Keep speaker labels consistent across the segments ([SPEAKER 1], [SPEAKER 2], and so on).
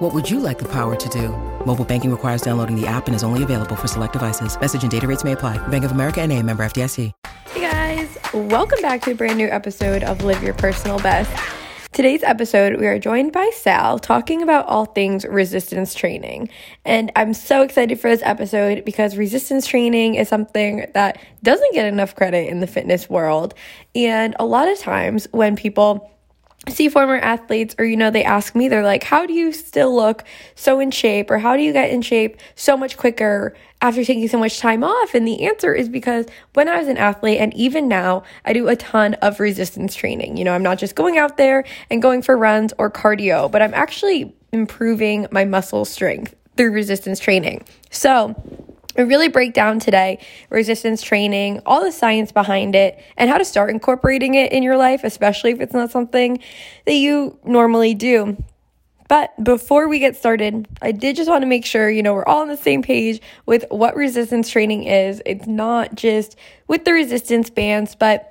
[SPEAKER 1] What would you like the power to do? Mobile banking requires downloading the app and is only available for select devices. Message and data rates may apply. Bank of America and a member FDIC.
[SPEAKER 2] Hey guys, welcome back to a brand new episode of Live Your Personal Best. Today's episode, we are joined by Sal talking about all things resistance training. And I'm so excited for this episode because resistance training is something that doesn't get enough credit in the fitness world. And a lot of times when people see former athletes or you know they ask me they're like how do you still look so in shape or how do you get in shape so much quicker after taking so much time off? And the answer is because when I was an athlete and even now I do a ton of resistance training. You know I'm not just going out there and going for runs or cardio but I'm actually improving my muscle strength through resistance training. So I really break down today resistance training, all the science behind it, and how to start incorporating it in your life, especially if it's not something that you normally do. But before we get started, I did just want to make sure, you know, we're all on the same page with what resistance training is. It's not just with the resistance bands, but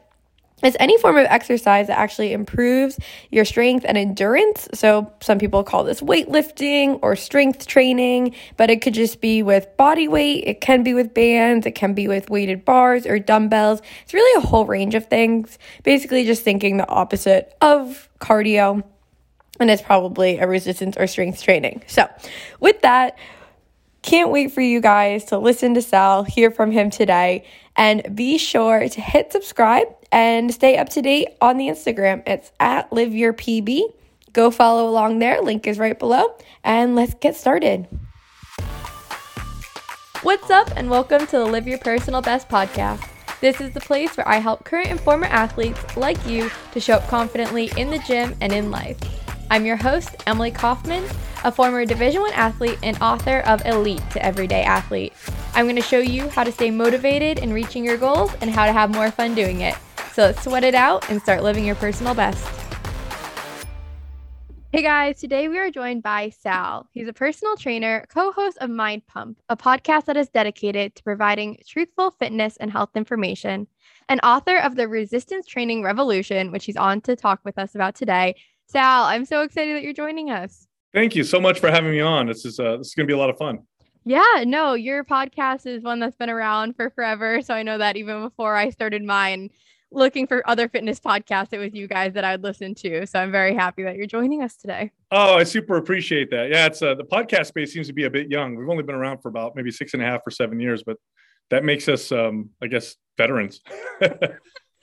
[SPEAKER 2] it's any form of exercise that actually improves your strength and endurance. So, some people call this weightlifting or strength training, but it could just be with body weight. It can be with bands. It can be with weighted bars or dumbbells. It's really a whole range of things. Basically, just thinking the opposite of cardio. And it's probably a resistance or strength training. So, with that, can't wait for you guys to listen to Sal, hear from him today, and be sure to hit subscribe and stay up to date on the Instagram. It's at Live Your PB. Go follow along there. Link is right below. And let's get started. What's up, and welcome to the Live Your Personal Best podcast. This is the place where I help current and former athletes like you to show up confidently in the gym and in life. I'm your host, Emily Kaufman, a former Division 1 athlete and author of Elite to Everyday Athlete. I'm going to show you how to stay motivated in reaching your goals and how to have more fun doing it. So let's sweat it out and start living your personal best. Hey guys, today we are joined by Sal. He's a personal trainer, co host of Mind Pump, a podcast that is dedicated to providing truthful fitness and health information, and author of The Resistance Training Revolution, which he's on to talk with us about today. Sal, I'm so excited that you're joining us.
[SPEAKER 3] Thank you so much for having me on. This is uh, this is going to be a lot of fun.
[SPEAKER 2] Yeah, no, your podcast is one that's been around for forever. So I know that even before I started mine, looking for other fitness podcasts, it was you guys that I'd listen to. So I'm very happy that you're joining us today.
[SPEAKER 3] Oh, I super appreciate that. Yeah, it's uh, the podcast space seems to be a bit young. We've only been around for about maybe six and a half or seven years, but that makes us, um, I guess, veterans.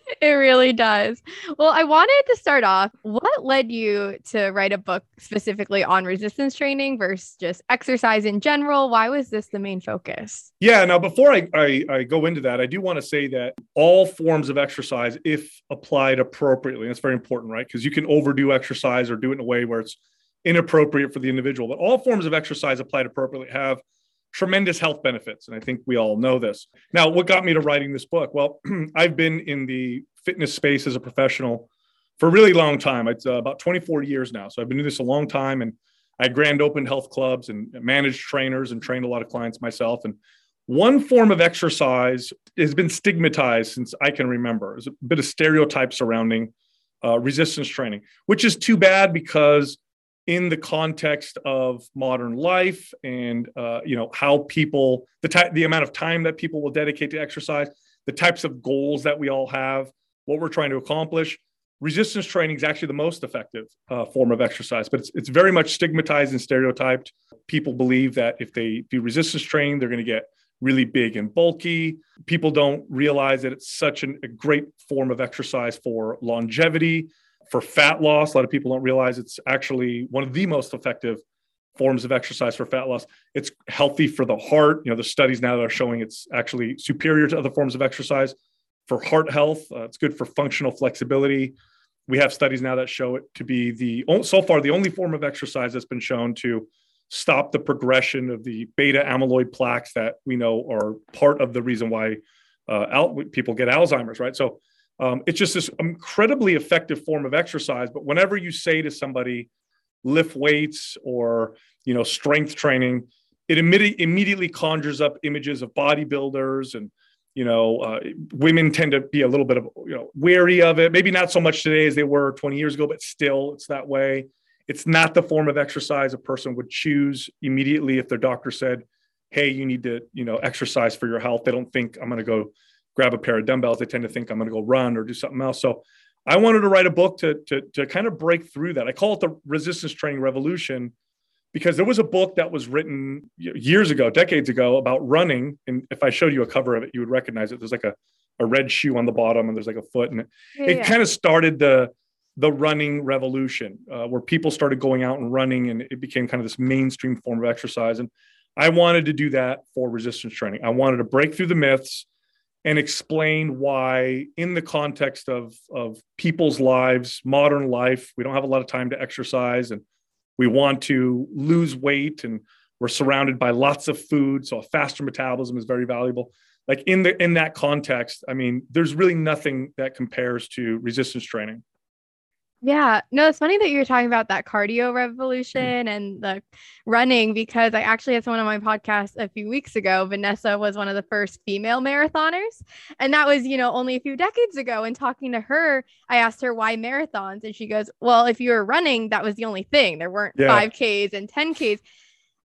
[SPEAKER 2] it really does. Well, I wanted to start off. What led you to write a book specifically on resistance training versus just exercise in general? Why was this the main focus?
[SPEAKER 3] Yeah. Now, before I, I, I go into that, I do want to say that all forms of exercise, if applied appropriately, that's very important, right? Because you can overdo exercise or do it in a way where it's inappropriate for the individual. But all forms of exercise applied appropriately have tremendous health benefits. And I think we all know this. Now, what got me to writing this book? Well, I've been in the fitness space as a professional for a really long time. It's uh, about 24 years now. So I've been doing this a long time. And I grand opened health clubs and managed trainers and trained a lot of clients myself. And one form of exercise has been stigmatized since I can remember. There's a bit of stereotype surrounding uh, resistance training, which is too bad because in the context of modern life and uh, you know how people the type the amount of time that people will dedicate to exercise the types of goals that we all have what we're trying to accomplish. Resistance training is actually the most effective uh, form of exercise but it's, it's very much stigmatized and stereotyped. People believe that if they do resistance training they're going to get really big and bulky. People don't realize that it's such an, a great form of exercise for longevity for fat loss. A lot of people don't realize it's actually one of the most effective forms of exercise for fat loss. It's healthy for the heart. You know, the studies now that are showing it's actually superior to other forms of exercise for heart health. Uh, it's good for functional flexibility. We have studies now that show it to be the so far the only form of exercise that's been shown to stop the progression of the beta amyloid plaques that we know are part of the reason why uh, out, people get Alzheimer's, right? So um, it's just this incredibly effective form of exercise. But whenever you say to somebody, lift weights or you know strength training, it immediately conjures up images of bodybuilders and you know uh, women tend to be a little bit of you know wary of it. Maybe not so much today as they were 20 years ago, but still it's that way. It's not the form of exercise a person would choose immediately if their doctor said, "Hey, you need to you know exercise for your health." They don't think I'm going to go grab a pair of dumbbells. They tend to think I'm going to go run or do something else. So I wanted to write a book to, to, to kind of break through that. I call it the resistance training revolution because there was a book that was written years ago, decades ago about running. And if I showed you a cover of it, you would recognize it. There's like a, a red shoe on the bottom and there's like a foot and it, yeah, it yeah. kind of started the, the running revolution uh, where people started going out and running and it became kind of this mainstream form of exercise. And I wanted to do that for resistance training. I wanted to break through the myths and explain why in the context of of people's lives modern life we don't have a lot of time to exercise and we want to lose weight and we're surrounded by lots of food so a faster metabolism is very valuable. Like in the in that context i mean there's really nothing that compares to resistance training
[SPEAKER 2] yeah, no, it's funny that you're talking about that cardio mm-hmm. revolution and the running because I actually had someone on my podcast a few weeks ago. Vanessa was one of the first female marathoners. And that was, you know, only a few decades ago. And talking to her, I asked her why marathons. And she goes, Well, if you were running, that was the only thing. There weren't yeah. 5Ks and 10Ks.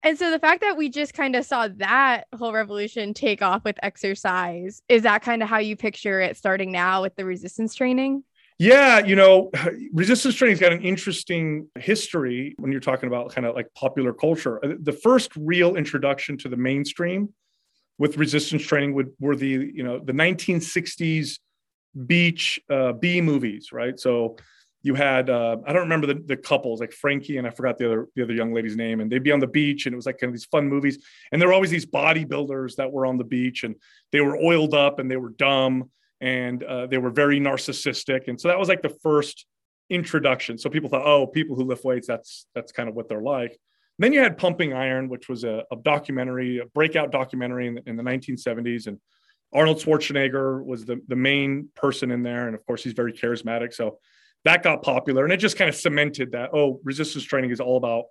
[SPEAKER 2] And so the fact that we just kind of saw that whole revolution take off with exercise, is that kind of how you picture it starting now with the resistance training?
[SPEAKER 3] Yeah, you know, resistance training's got an interesting history when you're talking about kind of like popular culture. Uh, the first real introduction to the mainstream with resistance training would were the you know the 1960s beach uh, B movies, right? So you had uh, I don't remember the, the couples like Frankie and I forgot the other the other young lady's name, and they'd be on the beach, and it was like kind of these fun movies, and there were always these bodybuilders that were on the beach, and they were oiled up and they were dumb and uh, they were very narcissistic. And so that was like the first introduction. So people thought oh people who lift weights that's that's kind of what they're like. And then you had pumping iron which was a, a documentary a breakout documentary in the, in the 1970s and arnold schwarzenegger was the, the main person in there. And of course he's very charismatic. So that got popular and it just kind of cemented that oh resistance training is all about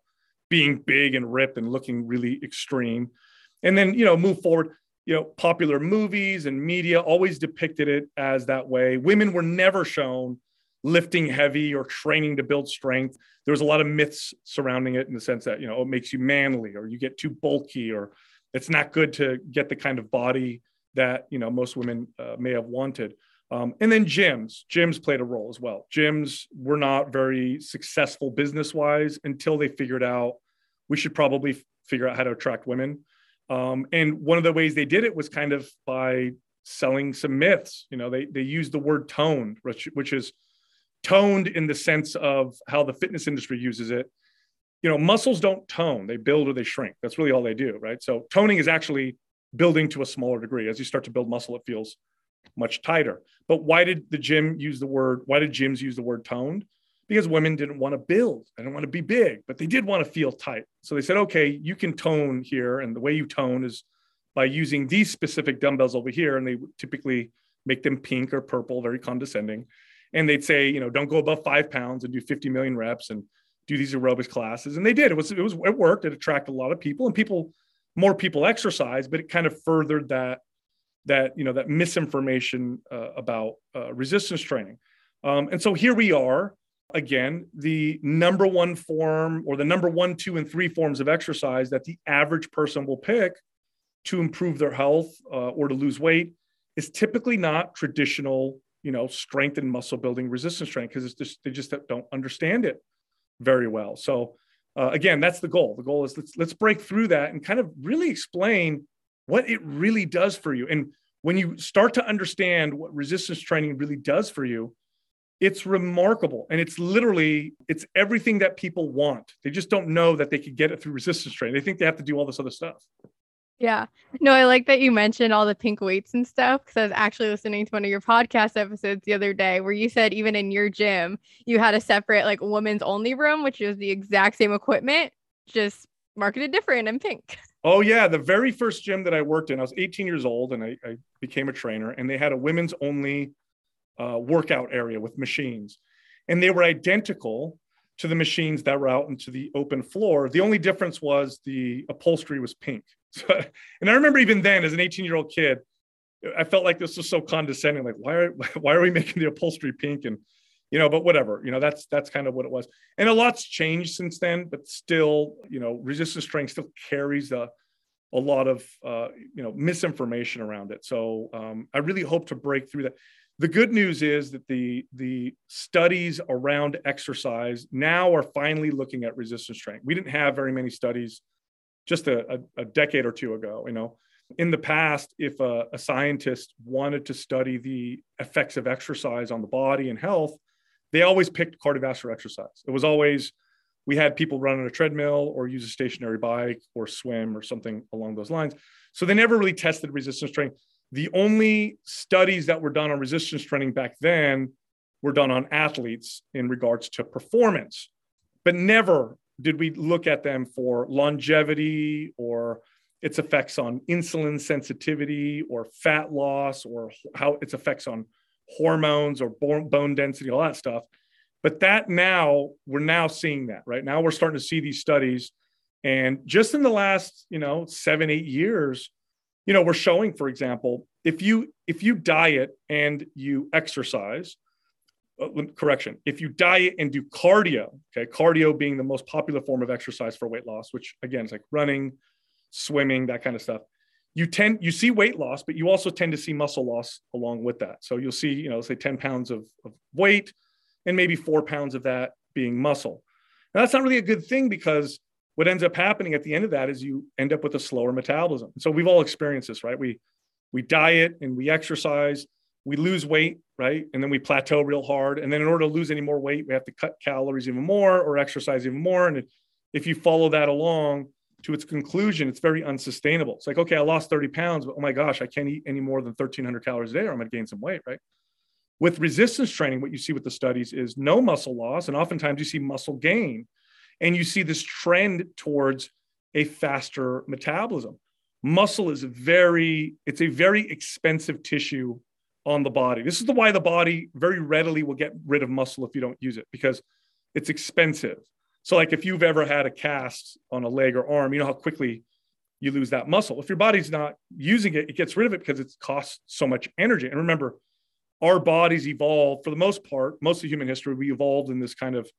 [SPEAKER 3] being big and ripped and looking really extreme. And then you know move forward you know, popular movies and media always depicted it as that way. Women were never shown lifting heavy or training to build strength. There was a lot of myths surrounding it in the sense that, you know, it makes you manly or you get too bulky or it's not good to get the kind of body that, you know, most women uh, may have wanted. Um, and then gyms, gyms played a role as well. Gyms were not very successful business wise until they figured out we should probably f- figure out how to attract women. Um, and one of the ways they did it was kind of by selling some myths. You know, they they used the word toned, which which is toned in the sense of how the fitness industry uses it. You know, muscles don't tone; they build or they shrink. That's really all they do, right? So toning is actually building to a smaller degree. As you start to build muscle, it feels much tighter. But why did the gym use the word? Why did gyms use the word toned? Because women didn't want to build, they didn't want to be big, but they did want to feel tight. So they said, okay, you can tone here. And the way you tone is by using these specific dumbbells over here. And they typically make them pink or purple, very condescending. And they'd say, you know, don't go above five pounds and do 50 million reps and do these aerobics classes. And they did. It was, it was, it worked. It attracted a lot of people and people, more people exercise, but it kind of furthered that, that, you know, that misinformation uh, about uh, resistance training. Um, and so here we are again, the number one form or the number one, two, and three forms of exercise that the average person will pick to improve their health uh, or to lose weight is typically not traditional, you know, strength and muscle building resistance training because they just don't understand it very well. So uh, again, that's the goal. The goal is let's let's break through that and kind of really explain what it really does for you. And when you start to understand what resistance training really does for you, it's remarkable and it's literally it's everything that people want. They just don't know that they could get it through resistance training. They think they have to do all this other stuff.
[SPEAKER 2] Yeah. No i like that you mentioned all the pink weights and stuff because i was actually listening to one of your podcast episodes the other day where you said even in your gym you had a separate like women's only room which is the exact same equipment just marketed different and pink.
[SPEAKER 3] Oh yeah, the very first gym that I worked in, I was 18 years old and I, I became a trainer, and they had a women's only uh, workout area with machines, and they were identical to the machines that were out into the open floor. The only difference was the upholstery was pink. So, and I remember even then, as an 18 year old kid, I felt like this was so condescending. Like, why are why are we making the upholstery pink? And you know, but whatever. You know, that's that's kind of what it was. And a lot's changed since then, but still, you know, resistance strength still carries a a lot of uh, you know misinformation around it. So um, I really hope to break through that. The good news is that the the studies around exercise now are finally looking at resistance training. We didn't have very many studies just a, a, a decade or two ago. You know, in the past, if a, a, scientist wanted to study the effects of exercise on the body and health, they always picked cardiovascular exercise. It was always we had people run on a treadmill or use a stationary bike or swim or something along those lines. So they never really tested resistance training the only studies that were done on resistance training back then were done on athletes in regards to performance, but never did we look at them for longevity or its effects on insulin sensitivity or fat loss or how its effects on hormones or bone density, all that stuff. But that now we're now seeing that right now we're starting to see these studies, and just in the last you know seven eight years, you know we're showing for example if you if you diet and you exercise uh, correction if you diet and do cardio okay cardio being the most popular form of exercise for weight loss which again is like running swimming that kind of stuff you tend you see weight loss but you also tend to see muscle loss along with that. So you'll see you know say 10 pounds of, of weight and maybe four pounds of that being muscle. Now that's not really a good thing because what ends up happening at the end of that is you end up with a slower metabolism. So we've all experienced this, right? We we diet and we exercise, we lose weight, right? And then we plateau real hard. And then in order to lose any more weight, we have to cut calories even more or exercise even more. And if you follow that along to its conclusion, it's very unsustainable. It's like, okay, I lost 30 pounds, but oh my gosh, I can't eat any more than 1300 calories a day or I'm going to gain some weight, right? With resistance training, what you see with the studies is no muscle loss. And oftentimes you see muscle gain and you see this trend towards a faster metabolism. Muscle is very, it's a very expensive tissue on the body. This is the why the body very readily will get rid of muscle if you don't use it because it's expensive. So, like if you've ever had a cast on a leg or arm, you know how quickly you lose that muscle. If your body's not using it, it gets rid of it because it costs so much energy. And remember, our bodies evolved for the most part, most of human history, we evolved in this kind of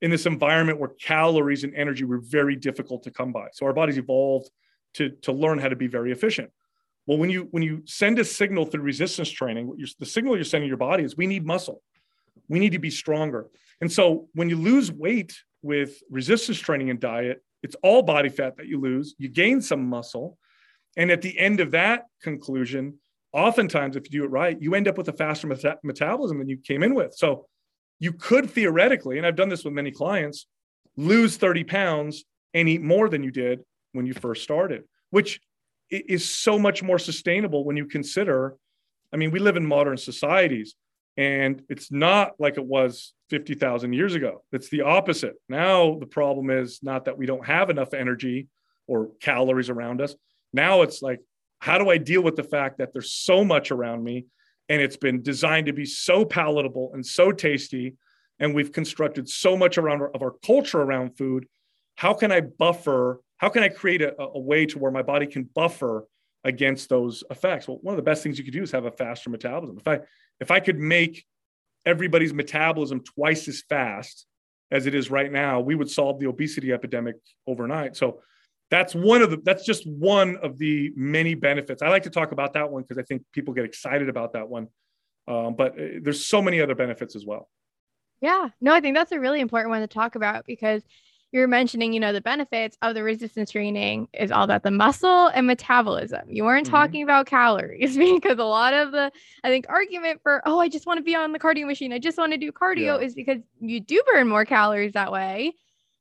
[SPEAKER 3] in this environment where calories and energy were very difficult to come by. So our bodies evolved to, to learn how to be very efficient. Well, when you when you send a signal through resistance training, the signal you're sending your body is we need muscle. We need to be stronger. And so when you lose weight with resistance training and diet, it's all body fat that you lose. You gain some muscle. And at the end of that conclusion, oftentimes, if you do it right, you end up with a faster meta- metabolism than you came in with. So you could theoretically, and I've done this with many clients, lose 30 pounds and eat more than you did when you first started, which is so much more sustainable when you consider. I mean, we live in modern societies and it's not like it was 50,000 years ago. It's the opposite. Now, the problem is not that we don't have enough energy or calories around us. Now it's like, how do I deal with the fact that there's so much around me and it's been designed to be so palatable and so tasty and we've constructed so much around our, of our culture around food how can i buffer how can i create a, a, way to where my body can buffer against those effects? Well one of the best things you could do is have a faster metabolism. If i if i could make everybody's metabolism twice as fast as it is right now we would solve the obesity epidemic overnight. So that's one of the that's just one of the many benefits. I like to talk about that one because i think people get excited about that one. Um, but uh, there's so many other benefits as well.
[SPEAKER 2] Yeah. No i think that's a really important one to talk about because you're mentioning you know the benefits of the resistance training is all about the muscle and metabolism. You weren't mm-hmm. talking about calories because a lot of the i think argument for oh i just want to be on the cardio machine. I just want to do cardio yeah. is because you do burn more calories that way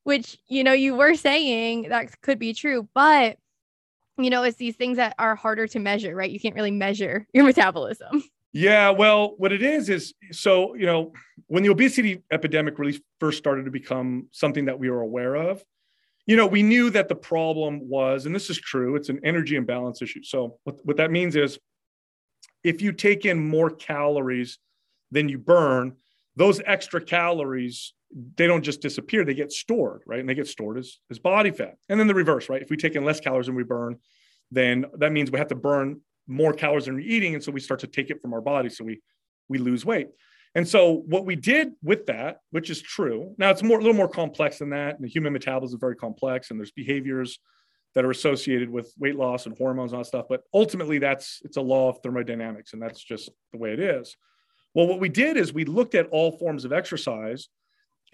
[SPEAKER 2] which you know you were saying that could be true but you know it's these things that are harder to measure right you can't really measure your metabolism
[SPEAKER 3] yeah well what it is is so you know when the obesity epidemic really first started to become something that we were aware of you know, we knew that the problem was, and this is true, it's an energy imbalance issue. So, what, what that means is if you take in more calories than you burn, those extra calories they don't just disappear they get stored right? And they get stored as, as body fat. And then the reverse right? If we take in less calories than we burn then that means we have to burn more calories than we're eating. And so we start to take it from our body. So we we lose weight. And so what we did with that which is true now it's more a little more complex than that. And the human metabolism is very complex and there's behaviors that are associated with weight loss and hormones and all that stuff. But ultimately that's it's a law of thermodynamics. And that's just the way it is well what we did is we looked at all forms of exercise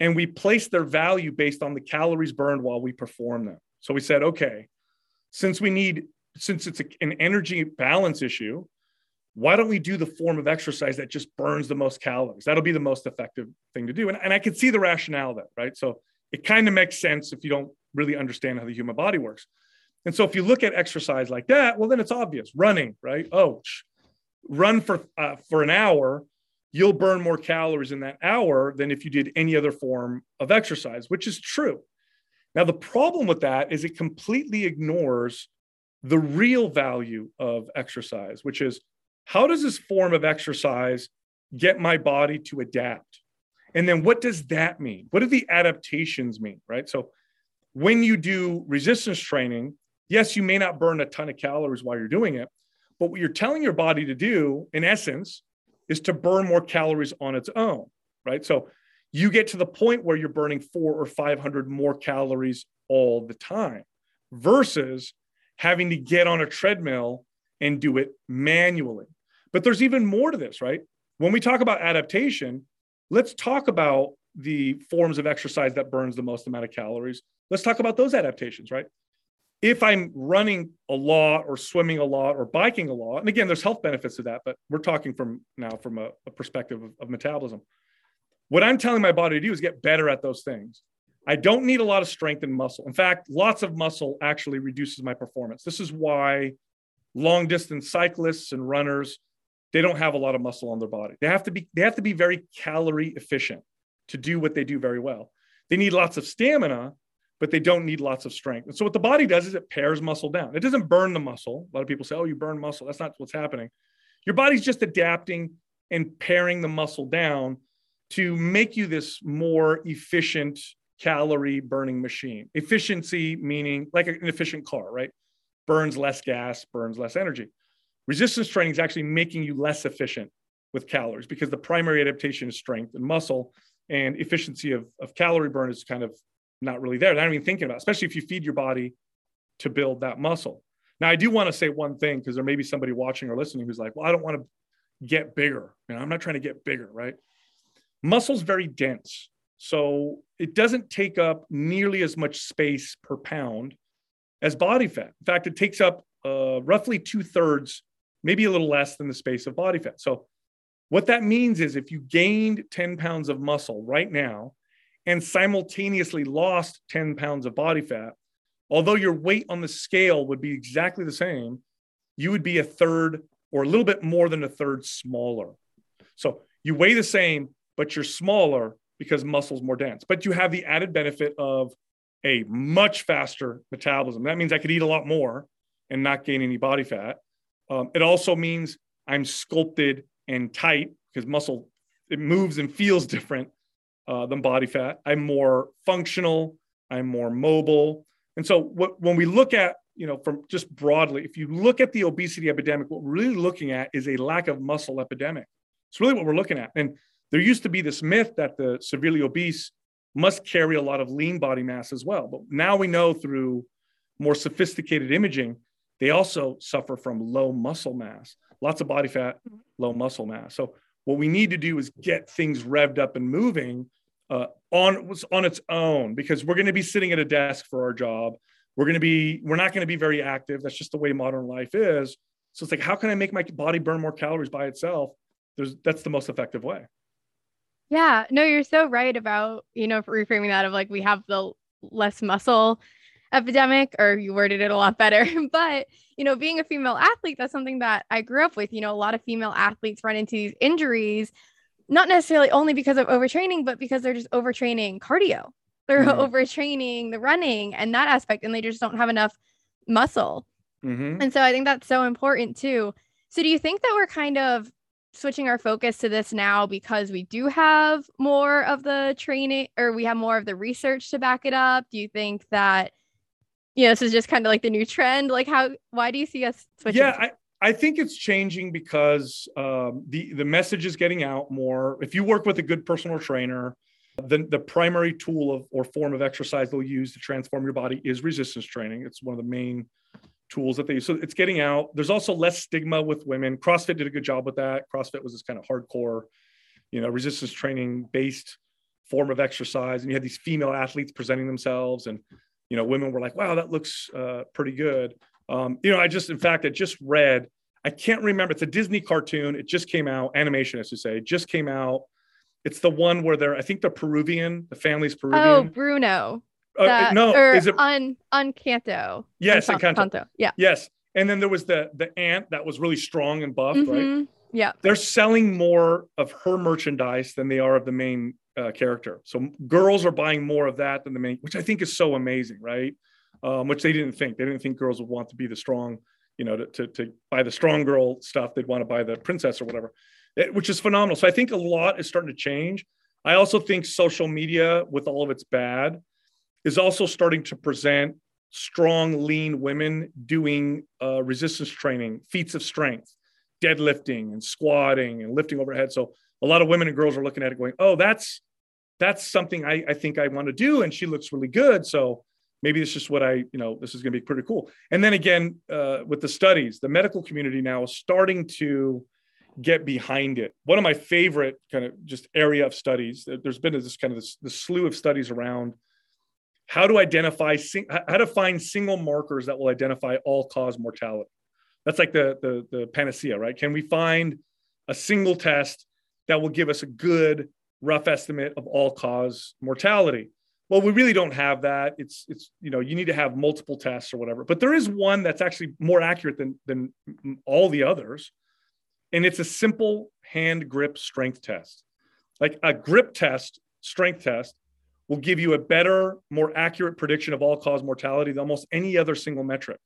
[SPEAKER 3] and we placed their value based on the calories burned while we perform them so we said okay since we need since it's an energy balance issue, why don't we do the form of exercise that just burns the most calories? That'll be the most effective thing to do. And, and I can see the rationale there, right? So it kind of makes sense if you don't really understand how the human body works. And so if you look at exercise like that, well, then it's obvious. Running, right? Oh, run for uh, for an hour, you'll burn more calories in that hour than if you did any other form of exercise, which is true. Now the problem with that is it completely ignores the real value of exercise, which is how does this form of exercise get my body to adapt? And then what does that mean? What do the adaptations mean, right? So when you do resistance training, yes, you may not burn a ton of calories while you're doing it, but what you're telling your body to do, in essence, is to burn more calories on its own, right? So you get to the point where you're burning four or 500 more calories all the time versus having to get on a treadmill and do it manually. But there's even more to this, right? When we talk about adaptation, let's talk about the forms of exercise that burns the most amount of calories. Let's talk about those adaptations, right? If I'm running a lot or swimming a lot or biking a lot, and again, there's health benefits to that, but we're talking from now from a, a perspective of, of metabolism. What I'm telling my body to do is get better at those things. I don't need a lot of strength and muscle. In fact, lots of muscle actually reduces my performance. This is why long distance cyclists and runners they don't have a lot of muscle on their body. They have to be they have to be very calorie efficient to do what they do very well. They need lots of stamina, but they don't need lots of strength. And so what the body does is it pares muscle down. It doesn't burn the muscle. A lot of people say, "Oh, you burn muscle." That's not what's happening. Your body's just adapting and paring the muscle down to make you this more efficient calorie burning machine. Efficiency meaning like an efficient car, right? Burns less gas, burns less energy. Resistance training is actually making you less efficient with calories because the primary adaptation is strength and muscle, and efficiency of, of calorie burn is kind of not really there. Not even thinking about, it, especially if you feed your body to build that muscle. Now, I do want to say one thing because there may be somebody watching or listening who's like, well, I don't want to get bigger. You know, I'm not trying to get bigger, right? Muscle's very dense. So it doesn't take up nearly as much space per pound as body fat. In fact, it takes up uh, roughly two thirds, maybe a little less than the space of body fat. So what that means is if you gained 10 pounds of muscle right now and simultaneously lost 10 pounds of body fat, although your weight on the scale would be exactly the same, you would be a third or a little bit more than a third smaller. So you weigh the same, but you're smaller because muscle's more dense. But you have the added benefit of a much faster metabolism. That means I could eat a lot more and not gain any body fat. Um, it also means I'm sculpted and tight because muscle it moves and feels different uh, than body fat. I'm more functional. I'm more mobile. And so what, when we look at you know from just broadly, if you look at the obesity epidemic, what we're really looking at is a lack of muscle epidemic. It's really what we're looking at. And there used to be this myth that the severely obese must carry a lot of lean body mass as well. But now we know through more sophisticated imaging, they also suffer from low muscle mass, lots of body fat, low muscle mass. So what we need to do is get things revved up and moving uh, on on its own because we're going to be sitting at a desk for our job. We're going to be we're not going to be very active. That's just the way modern life is. So it's like, how can I make my body burn more calories by itself? There's that's the most effective way.
[SPEAKER 2] Yeah, no, you're so right about, you know, reframing that of like we have the less muscle epidemic, or you worded it a lot better. but, you know, being a female athlete, that's something that I grew up with. You know, a lot of female athletes run into these injuries, not necessarily only because of overtraining, but because they're just overtraining cardio. they're mm-hmm. overtraining the running and that aspect, and they just don't have enough muscle. Mm-hmm. And so I think that's so important too. So do you think that we're kind of switching our focus to this now because we do have more of the training or we have more of the research to back it up? Do you think that you know this is just kind of like the new trend? Like how why do you see us switching?
[SPEAKER 3] Yeah, I, I think it's changing because um, the the message is getting out more. If you work with a good personal trainer, the, the primary tool of or form of exercise they'll use to transform your body is resistance training. It's one of the main tools that they use. So it's getting out. There's also less stigma with women. CrossFit did a good job with that. CrossFit was this kind of hardcore, you know, resistance training based form of exercise. And you had these female athletes presenting themselves, and you know, women were like, "Wow, that looks uh, pretty good." Um, you know, I just, in fact, I just read. I can't remember. It's a Disney cartoon. It just came out. Animation, as you say, it just came out. It's the one where they're, I think they're Peruvian. The family's Peruvian.
[SPEAKER 2] Oh, Bruno.
[SPEAKER 3] Uh, no, is it
[SPEAKER 2] on Encanto?
[SPEAKER 3] Yes,
[SPEAKER 2] on
[SPEAKER 3] Encanto.
[SPEAKER 2] Yeah.
[SPEAKER 3] Yes, and then there was the the aunt that was really strong and buff, mm-hmm. right?
[SPEAKER 2] Yeah.
[SPEAKER 3] They're selling more of her merchandise than they are of the main uh, character. So girls are buying more of that than the main, which I think is so amazing, right? Um, which they didn't think. They didn't think girls would want to be the strong, you know, to, to, to buy the strong girl stuff. They'd want to buy the princess or whatever, it, which is phenomenal. So I think a lot is starting to change. I also think social media, with all of its bad, is also starting to present strong, lean women doing uh, resistance training, feats of strength, deadlifting and squatting and lifting overhead. So a lot of women and girls are looking at it going, oh, that's that's something I, I think I want to do. And she looks really good. So maybe this is what I, you know, this is going to be pretty cool. And then again, uh, with the studies, the medical community now is starting to get behind it. One of my favorite kind of just area of studies, there's been this kind of this, this slew of studies around how to identify how to find single markers that will identify all cause mortality that's like the, the the panacea right can we find a single test that will give us a good rough estimate of all cause mortality well we really don't have that it's it's you know you need to have multiple tests or whatever but there is one that's actually more accurate than than all the others and it's a simple hand grip strength test like a grip test strength test will give you a better, more accurate prediction of all cause mortality than almost any other single metric.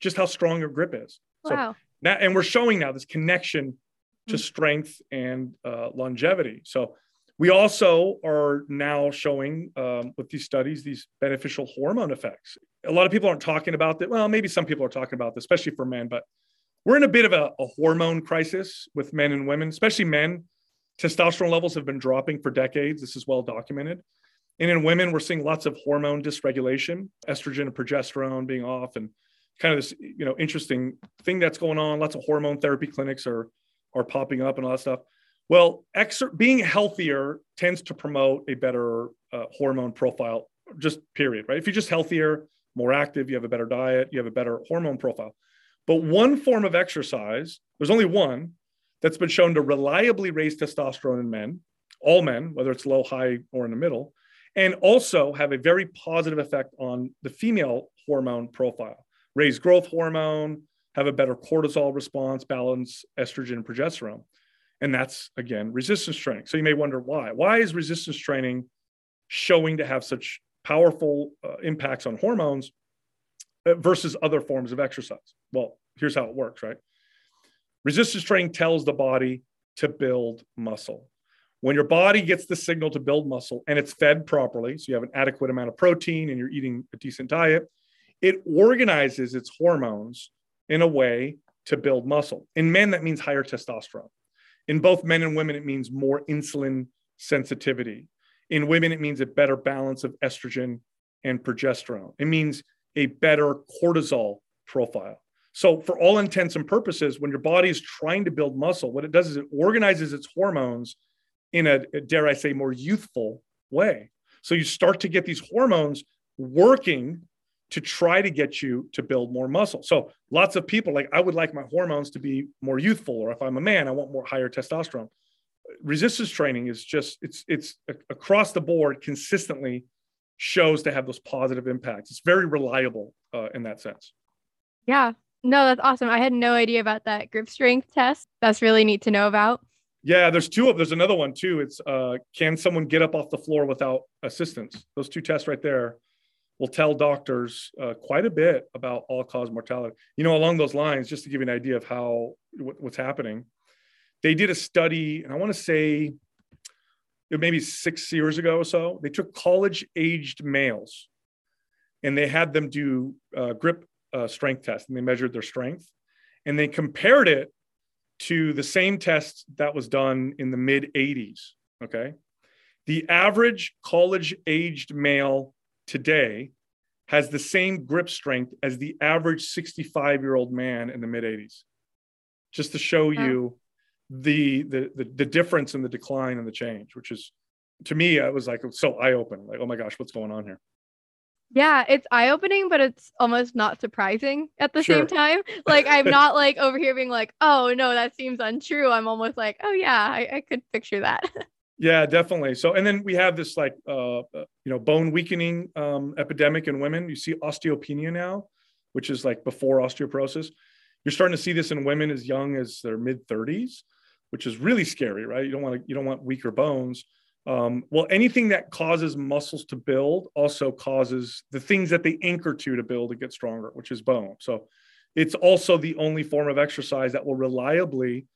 [SPEAKER 3] Just how strong your grip is.
[SPEAKER 2] Wow.
[SPEAKER 3] So now, and we're showing now this connection to mm-hmm. strength and uh, longevity. So we also are now showing um, with these studies these beneficial hormone effects. A lot of people aren't talking about that. Well, maybe some people are talking about this, especially for men, but we're in a bit of a, a hormone crisis with men and women, especially men. Testosterone levels have been dropping for decades. This is well documented. And in women, we're seeing lots of hormone dysregulation, estrogen and progesterone being off, and kind of this, you know, interesting thing that's going on. Lots of hormone therapy clinics are are popping up and all that stuff. Well, exer- being healthier tends to promote a better uh, hormone profile, just period, right? If you're just healthier, more active, you have a better diet, you have a better hormone profile. But one form of exercise, there's only one that's been shown to reliably raise testosterone in men, all men, whether it's low, high, or in the middle, and also have a very positive effect on the female hormone profile. Raise growth hormone, have a better cortisol response, balance estrogen and progesterone. And that's again resistance training. So you may wonder why. Why is resistance training showing to have such powerful uh, impacts on hormones uh, versus other forms of exercise? Well, here's how it works, right? Resistance training tells the body to build muscle. When your body gets the signal to build muscle and it's fed properly, so you have an adequate amount of protein and you're eating a decent diet, it organizes its hormones in a way to build muscle. In men, that means higher testosterone. In both men and women, it means more insulin sensitivity. In women, it means a better balance of estrogen and progesterone. It means a better cortisol profile. So, for all intents and purposes, when your body is trying to build muscle, what it does is it organizes its hormones in a, dare I say, more youthful way. So you start to get these hormones working to try to get you to build more muscle. So lots of people like I would like my hormones to be more youthful, or if I'm a man, I want more higher testosterone. Resistance training is just it's it's across the board consistently shows to have those positive impacts. It's very reliable uh, in that sense.
[SPEAKER 2] Yeah, no, that's awesome. I had no idea about that grip strength test. That's really neat to know about.
[SPEAKER 3] Yeah, there's two of there's another one too. It's uh can someone get up off the floor without assistance? Those two tests right there will tell doctors uh, quite a bit about all cause mortality. You know, along those lines, just to give you an idea of how what's happening, they did a study, and I want to say maybe six years ago or so. They took college-aged males, and they had them do uh, grip uh, strength test, and they measured their strength, and they compared it to the same test that was done in the mid 80s. Okay. The average college aged male today has the same grip strength as the average 65 year old man in the mid 80s. Just to show you the, the, the the difference in the decline and the change, which is to me, it was like so eye opening. Like, oh my gosh, what's going on here?
[SPEAKER 2] Yeah, it's eye opening, but it's almost not surprising at the sure. same time. Like I'm not like over here being like, oh no, that seems untrue. I'm almost like, oh yeah, I, I could picture that.
[SPEAKER 3] yeah, definitely. So and then we have this like uh, uh you know bone weakening um, epidemic in women. You see osteopenia now, which is like before osteoporosis. You're starting to see this in women as young as their mid 30s, which is really scary, right? You don't want to you don't want weaker bones. Um, well, anything that causes muscles to build also causes the things that they anchor to to build to get stronger, which is bone. So it's also the only form of exercise that will reliably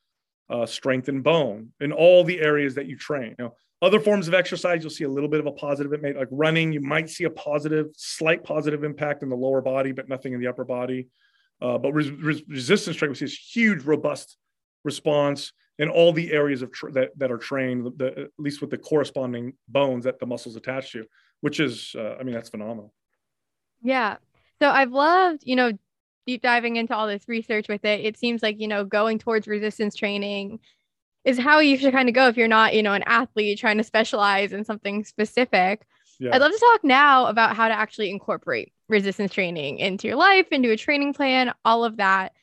[SPEAKER 3] uh, strengthen bone in all the areas that you train. You know, other forms of exercise, you'll see a little bit of a positive impact, like running. You might see a positive, slight positive impact in the lower body, but nothing in the upper body. Uh, but res- res- resistance training, we see this huge, robust response in all the areas of tra- that, that are trained, the, at least with the corresponding bones that the muscles attach to, which is, uh, I mean, that's phenomenal.
[SPEAKER 2] Yeah. So I've loved, you know, deep diving into all this research with it. It seems like, you know, going towards resistance training is how you should kind of go if you're not, you know, an athlete trying to specialize in something specific. Yeah. I'd love to talk now about how to actually incorporate resistance training into your life, into a training plan, all of that.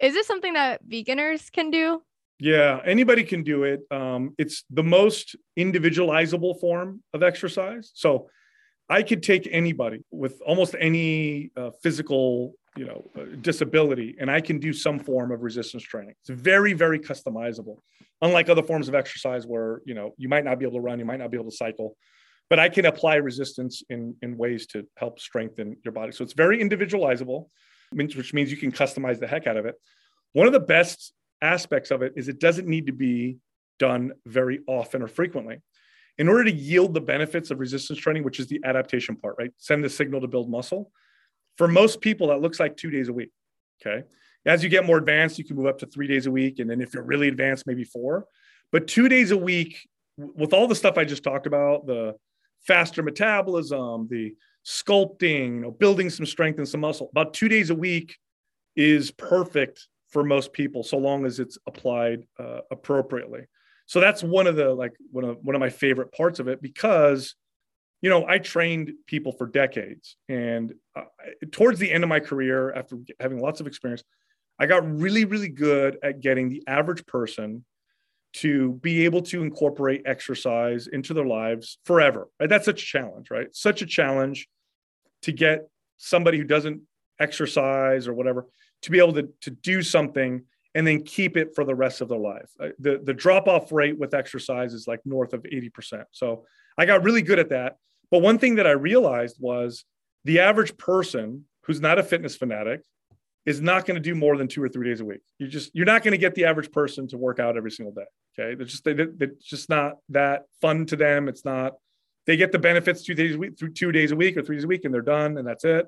[SPEAKER 2] Is this something that beginners can do?
[SPEAKER 3] Yeah, anybody can do it. Um, it's the most individualizable form of exercise. So I could take anybody with almost any uh, physical, you know, uh, disability, and I can do some form of resistance training. It's very, very customizable. Unlike other forms of exercise, where you know you might not be able to run, you might not be able to cycle, but I can apply resistance in in ways to help strengthen your body. So it's very individualizable, which means you can customize the heck out of it. One of the best aspects of it is it doesn't need to be done very often or frequently. In order to yield the benefits of resistance training, which is the adaptation part, right? Send the signal to build muscle. For most people, that looks like two days a week. Okay. As you get more advanced, you can move up to three days a week. And then if you're really advanced, maybe four. But two days a week, with all the stuff I just talked about, the faster metabolism, the sculpting, you know, building some strength and some muscle, about two days a week is perfect for most people, so long as it's applied uh, appropriately. So that's one of the like one of one of my favorite parts of it because you know I trained people for decades, and uh, towards the end of my career, after having lots of experience, I got really really good at getting the average person to be able to incorporate exercise into their lives forever. Right? That's such a challenge, right? Such a challenge to get somebody who doesn't exercise or whatever to be able to, to do something and then keep it for the rest of their life. Uh, the, the drop off rate with exercise is like north of 80%. So I got really good at that. But one thing that I realized was the average person who's not a fitness fanatic is not going to do more than two or three days a week. You just you're not going to get the average person to work out every single day. Okay, they're just they, they're just not that fun to them. It's not. They get the benefits two days a week through two days a week or three days a week, and they're done, and that's it.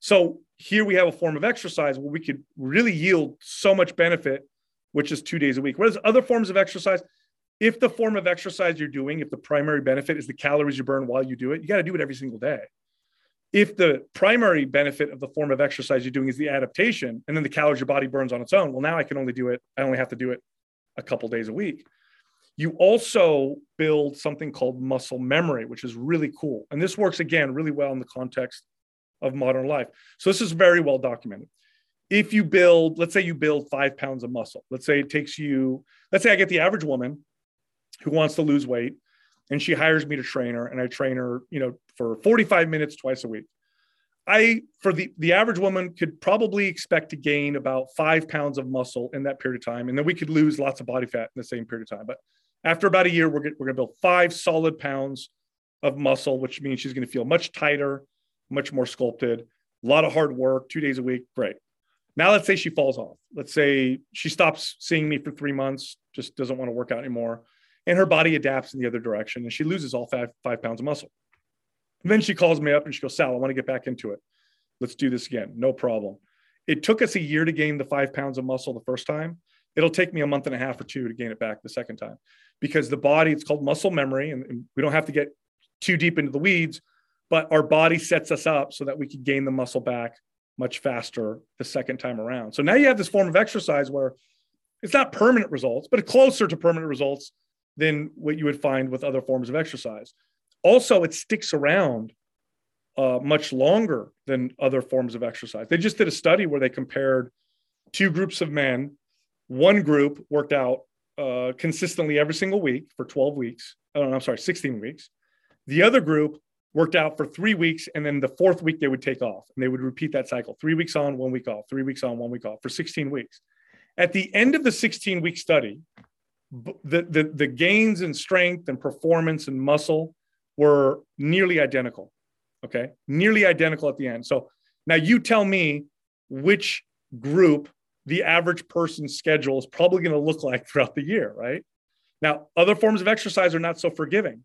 [SPEAKER 3] So here we have a form of exercise where we could really yield so much benefit, which is two days a week. Whereas other forms of exercise, if the form of exercise you're doing, if the primary benefit is the calories you burn while you do it, you got to do it every single day. If the primary benefit of the form of exercise you're doing is the adaptation, and then the calories your body burns on its own, well, now I can only do it, I only have to do it a couple days a week. You also build something called muscle memory, which is really cool. And this works again really well in the context of modern life. So this is very well documented. If you build, let's say you build five pounds of muscle, let's say it takes you, let's say I get the average woman who wants to lose weight and she hires me to train her and I train her, you know, for 45 minutes twice a week. I for the the average woman could probably expect to gain about five pounds of muscle in that period of time, and then we could lose lots of body fat in the same period of time. But after about a year, we're gonna, we're going to build five solid pounds of muscle, which means she's going to feel much tighter, much more sculpted. A lot of hard work, two days a week, great. Now let's say she falls off. Let's say she stops seeing me for three months, just doesn't want to work out anymore, and her body adapts in the other direction, and she loses all five five pounds of muscle. And then she calls me up and she goes, Sal, I want to get back into it. Let's do this again. No problem. It took us a year to gain the five pounds of muscle the first time. It'll take me a month and a half or two to gain it back the second time because the body, it's called muscle memory. And, and we don't have to get too deep into the weeds, but our body sets us up so that we can gain the muscle back much faster the second time around. So now you have this form of exercise where it's not permanent results, but closer to permanent results than what you would find with other forms of exercise. Also, it sticks around uh, much longer than other forms of exercise. They just did a study where they compared two groups of men. One group worked out uh, consistently every single week for 12 weeks. Oh, I'm sorry, 16 weeks. The other group worked out for three weeks, and then the fourth week they would take off, and they would repeat that cycle: three weeks on, one week off, three weeks on, one week off for 16 weeks. At the end of the 16 week study, the, the, the gains in strength and performance and muscle were nearly identical. Okay. Nearly identical at the end. So now you tell me which group the average person's schedule is probably going to look like throughout the year, right? Now, other forms of exercise are not so forgiving.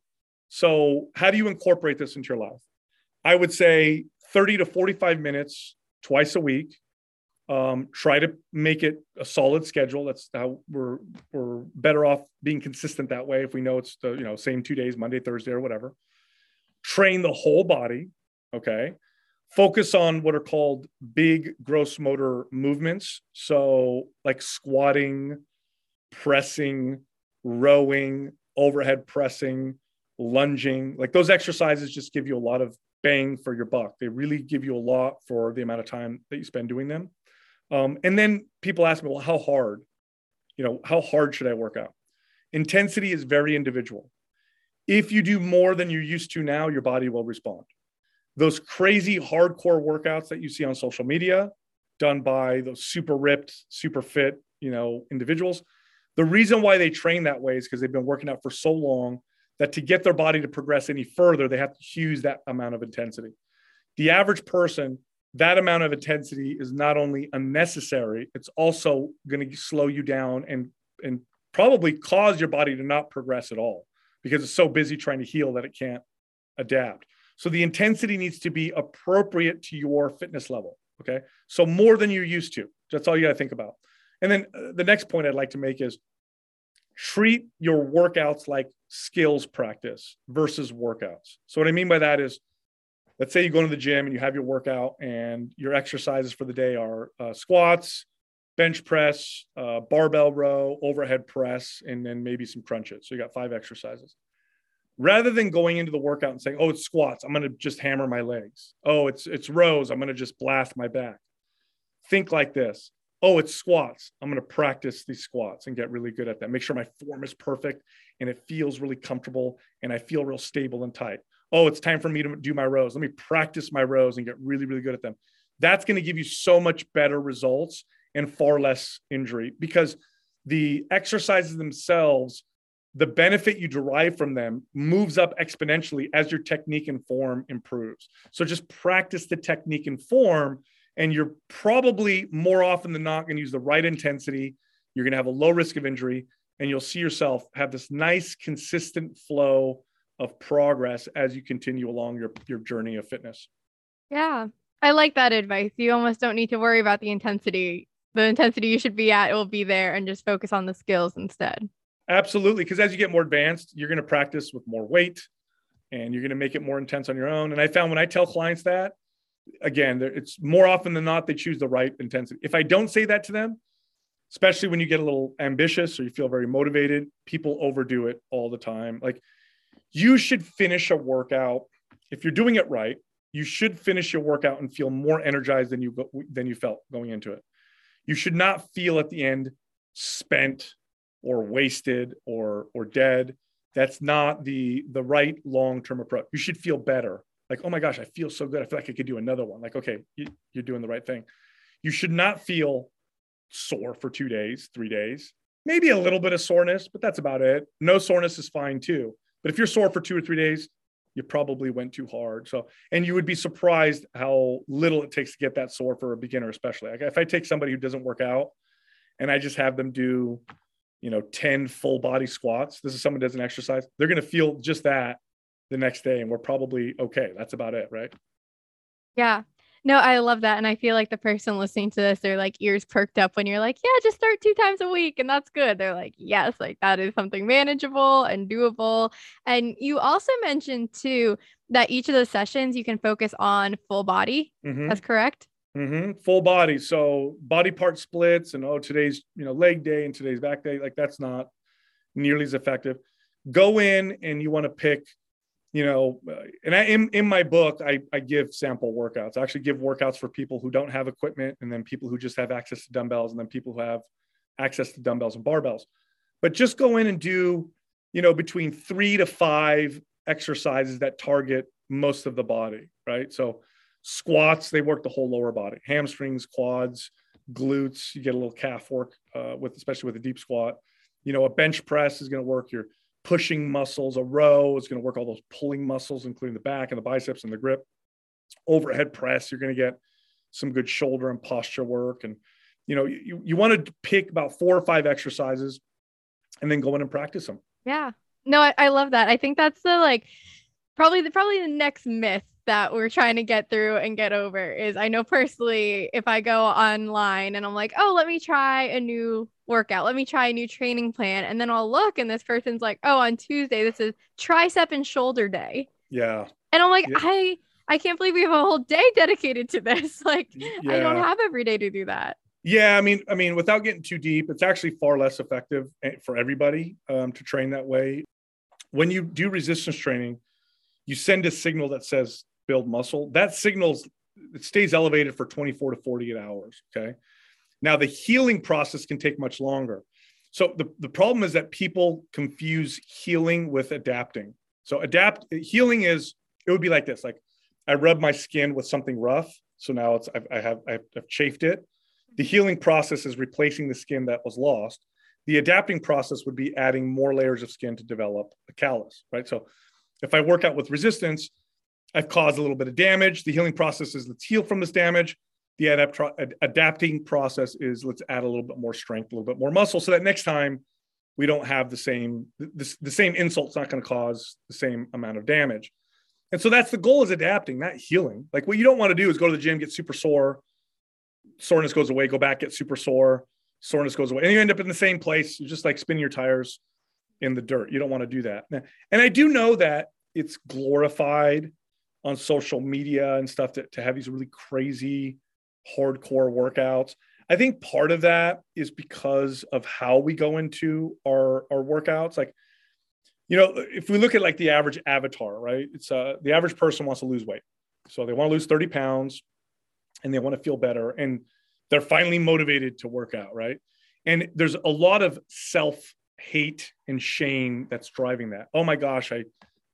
[SPEAKER 3] So, how do you incorporate this into your life? I would say 30 to 45 minutes twice a week. Um, try to make it a solid schedule. That's how we're we're better off being consistent that way. If we know it's the you know same two days, Monday, Thursday, or whatever train the whole body. Okay. Focus on what are called big gross motor movements. So, like squatting, pressing, rowing, overhead pressing, lunging. Like those exercises just give you a lot of bang for your buck. They really give you a lot for the amount of time that you spend doing them. Um, and then people ask me, well, how hard? You know, how hard should I work out? Intensity is very individual. If you do more than you're used to now, your body will respond. Those crazy hardcore workouts that you see on social media, done by those super ripped, super fit, you know, individuals. The reason why they train that way is because they've been working out for so long that to get their body to progress any further, they have to use that amount of intensity. The average person, that amount of intensity is not only unnecessary, it's also going to slow you down and and probably cause your body to not progress at all because it's so busy trying to heal that it can't adapt. So the intensity needs to be appropriate to your fitness level. Okay. So more than you're used to. That's all you got to think about. And then uh, the next point I'd like to make is treat your workouts like skills practice versus workouts. So what I mean by that is, let's say you go to the gym and you have your workout and your exercises for the day are uh, squats, bench press, uh, barbell row, overhead press, and then maybe some crunches. So you got five exercises. Rather than going into the workout and saying, "Oh, it's squats," I'm going to just hammer my legs. Oh, it's it's rows. I'm going to just blast my back. Think like this. Oh, it's squats. I'm going to practice these squats and get really good at them. Make sure my form is perfect and it feels really comfortable and I feel real stable and tight. Oh, it's time for me to do my rows. Let me practice my rows and get really, really good at them. That's going to give you so much better results and far less injury because the exercises themselves the benefit you derive from them moves up exponentially as your technique and form improves. So just practice the technique and form, and you're probably more often than not going to use the right intensity. You're going to have a low risk of injury, and you'll see yourself have this nice, consistent flow of progress as you continue along your, your journey of fitness.
[SPEAKER 2] Yeah, I like that advice. You almost don't need to worry about the intensity the intensity you should be at will be there and just focus on the skills instead.
[SPEAKER 3] Absolutely. Because as you get more advanced, you're going to practice with more weight and you're going to make it more intense on your own. And I found when I tell clients that, again, it's more often than not, they choose the right intensity. If I don't say that to them, especially when you get a little ambitious or you feel very motivated, people overdo it all the time. Like you should finish a workout. If you're doing it right, you should finish your workout and feel more energized than you than you felt going into it you should not feel at the end spent or wasted or or dead that's not the the right long-term approach you should feel better like, oh my gosh, I feel so good. I feel like I could do another one. Like, okay, you, you're doing the right thing. You should not feel sore for two days, three days, maybe a little bit of soreness, but that's about it. No soreness is fine too. But if you're sore for two or three days, you probably went too hard. So, and you would be surprised how little it takes to get that sore for a beginner, especially. Like if I take somebody who doesn't work out and I just have them do, you know, 10 full body squats, this is someone doesn't exercise, they're going to feel just that the next day. And we're probably okay. That's about it. Right.
[SPEAKER 2] Yeah. No, I love that. And I feel like the person listening to this, they're like ears perked up when you're like, yeah, just start two times a week. And that's good. They're like, yes, like that is something manageable and doable. And you also mentioned too that each of those sessions you can focus on full body. Mm-hmm. That's correct.
[SPEAKER 3] Mm-hmm. Full body. So body part splits and, oh, today's, you know, leg day and today's back day. Like that's not nearly as effective. Go in and you want to pick you know, and I in, in my book, I, I give sample workouts. I actually give workouts for people who don't have equipment, and then people who just have access to dumbbells, and then people who have access to dumbbells and barbells. But just go in and do, you know, between three to five exercises that target most of the body, right? So squats, they work the whole lower body, hamstrings, quads, glutes. You get a little calf work uh, with, especially with a deep squat. You know, a bench press is going to work your pushing muscles. A row is going to work all those pulling muscles, including the back and the biceps and the grip. Overhead press, you're going to get some good shoulder and posture work. And, you know, you, you want to pick about four or five exercises and then go in and practice them.
[SPEAKER 2] Yeah. No, I, I love that. I think that's the like probably the probably the next myth that we're trying to get through and get over is I know personally if I go online and I'm like, oh, let me try a new workout, let me try a new training plan, and then I'll look and this person's like, oh, on Tuesday this is tricep and shoulder day.
[SPEAKER 3] Yeah.
[SPEAKER 2] And I'm like, yeah. I I can't believe we have a whole day dedicated to this. Like yeah. I don't have every day to do that.
[SPEAKER 3] Yeah, I mean, I mean, without getting too deep, it's actually far less effective eh, for everybody um, to train that way. When you do resistance training, you send a signal that says build muscle. That signals it stays elevated for 24 to 48 hours. Okay. Now the healing process can take much longer. So the, the problem is that people confuse healing with adapting. So adapt healing is it would be like this: like I rub my skin with something rough, so now it's I've, I have I've chafed it. The healing process is replacing the skin that was lost. The adapting process would be adding more layers of skin to develop a callus, right? So if I work out with resistance, I've caused a little bit of damage. The healing process is let's heal from this damage. The adapt- adapting process is let's add a little bit more strength, a little bit more muscle, so that next time we don't have the same the, the same insult's not going to cause the same amount of damage. And so that's the goal is adapting, not healing. Like what you don't want to do is go to the gym, get super sore, soreness goes away, go back, get super sore, soreness goes away, and you end up in the same place. You just like spin your tires in the dirt. You don't want to do that. And I do know that it's glorified on social media and stuff to, to have these really crazy hardcore workouts. I think part of that is because of how we go into our our workouts. Like, you know, if we look at like the average avatar, right? It's uh the average person wants to lose weight. So they want to lose 30 pounds and they want to feel better. And they're finally motivated to work out, right? And there's a lot of self-hate and shame that's driving that. Oh my gosh, I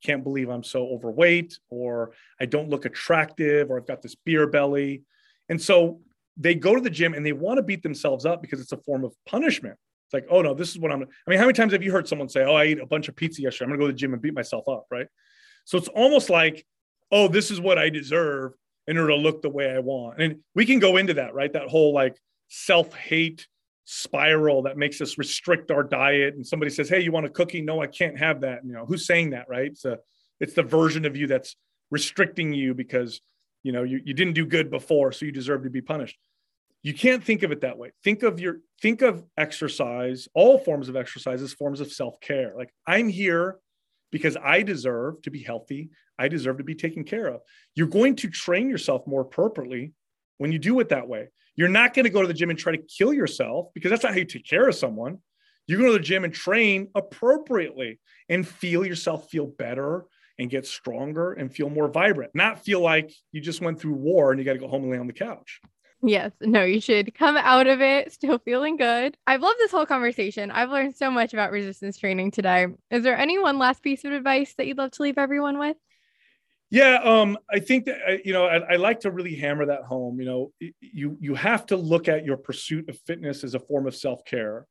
[SPEAKER 3] can't believe I'm so overweight, or I don't look attractive, or I've got this beer belly. And so they go to the gym and they want to beat themselves up because it's a form of punishment. It's like, oh no, this is what I'm. I mean, how many times have you heard someone say, "Oh, I ate a bunch of pizza yesterday. I'm gonna go to the gym and beat myself up," right? So it's almost like, oh, this is what I deserve in order to look the way I want. And we can go into that, right? That whole like self hate spiral that makes us restrict our diet and somebody says hey you want a cookie no i can't have that you know who's saying that right it's a it's the version of you that's restricting you because you know you, you didn't do good before so you deserve to be punished. You can't think of it that way. Think of your think of exercise all forms of exercise as forms of self-care. Like i'm here because i deserve to be healthy. I deserve to be taken care of. You're going to train yourself more appropriately when you do it that way. You're not going to go to the gym and try to kill yourself because that's not how you take care of someone. You go to the gym and train appropriately and feel yourself feel better and get stronger and feel more vibrant, not feel like you just went through war and you got to go home and lay on the couch.
[SPEAKER 2] Yes, no, you should come out of it still feeling good. I've loved this whole conversation. I've learned so much about resistance training today. Is there any one last piece of advice that you'd love to leave everyone with?
[SPEAKER 3] Yeah, um, I think that you know I, I, like to really hammer that home. You know, you you have to look at your pursuit of fitness as a form of self care.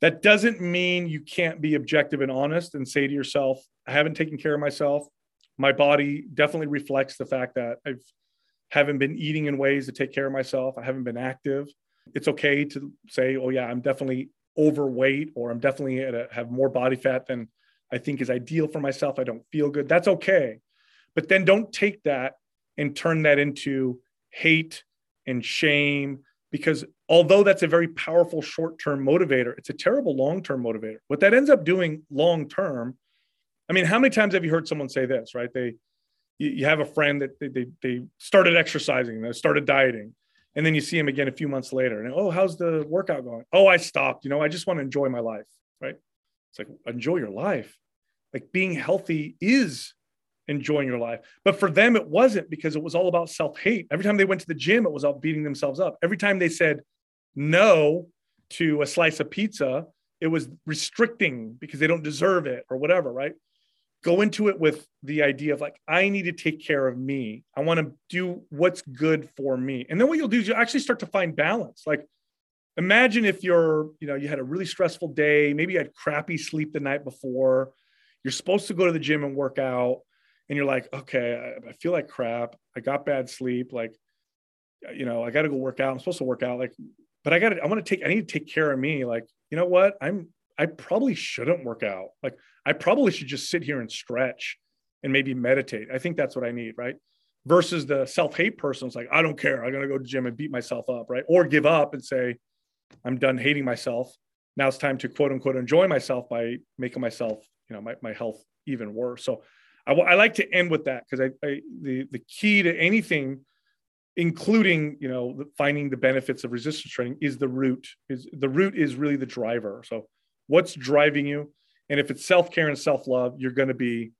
[SPEAKER 3] That doesn't mean you can't be objective and honest and say to yourself, "I haven't taken care of myself. My body definitely reflects the fact that I've haven't been eating in ways to take care of myself. I haven't been active. It's okay to say, "Oh yeah, I'm definitely overweight or I'm definitely at a, have more body fat than I think is ideal for myself. I don't feel good. That's okay. But then don't take that and turn that into hate and shame because although that's a very powerful short-term motivator, it's a terrible long-term motivator. What that ends up doing long-term, I mean, how many times have you heard someone say this, right? They you, have a friend that they, they, they started exercising, they started dieting, and then you see him again a few months later and oh how's the workout going oh i stopped you know i just want to enjoy my life right it's like enjoy your life like being healthy is enjoying your life. But for them it wasn't because it was all about self-hate. Every time they went to the gym it was all beating themselves up. Every time they said no to a slice of pizza it was restricting because they don't deserve it or whatever right? Go into it with the idea of like i need to take care of me. I want to do what's good for me. And then what you'll do is you actually start to find balance. Like imagine if you're you know you had a really stressful day maybe you had crappy sleep the night before. You're supposed to go to the gym and work out and you're like okay i, I feel like crap i got bad sleep like uh, you know i got to go work out i'm supposed to work out like but i got to i want to take i need to take care of me like you know what i'm I probably shouldn't work out. Like I probably should just sit here and stretch and maybe meditate. I think that's what I need, right? Versus the self-hate person is like, I don't care. I'm gonna go to gym and beat myself up, right? Or give up and say, I'm done hating myself. Now it's time to quote unquote enjoy myself by making myself, you know, my, my health even worse. So I, I like to end with that because I, I the the key to anything including you know finding the benefits of resistance training is the root is the root is really the driver. So what's driving you? And if it's self-care and self-love you're going to be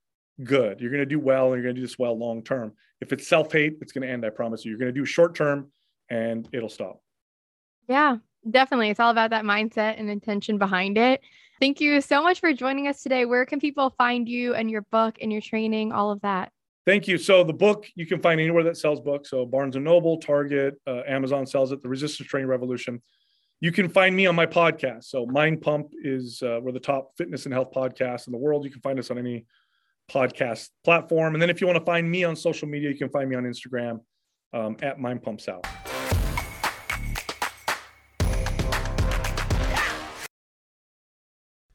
[SPEAKER 3] good. You're going to do well and you're going to do this well long term if it's self-hate it's going to end i promise you. You're going to do short term and it'll stop.
[SPEAKER 2] Yeah definitely. It's all about that mindset and intention behind it thank you so much for joining us today where can people find you and your book and your training all of that
[SPEAKER 3] Thank you. So the book you can find anywhere that sells books. So Barnes and Noble, Target, uh, Amazon sells it. The Resistance Training Revolution. You can find me on my podcast. So Mind Pump is uh, we're the top fitness and health podcast in the world. You can find us on any podcast platform. And then if you want to find me on social media, you can find me on Instagram um, at Mind Pump Sal.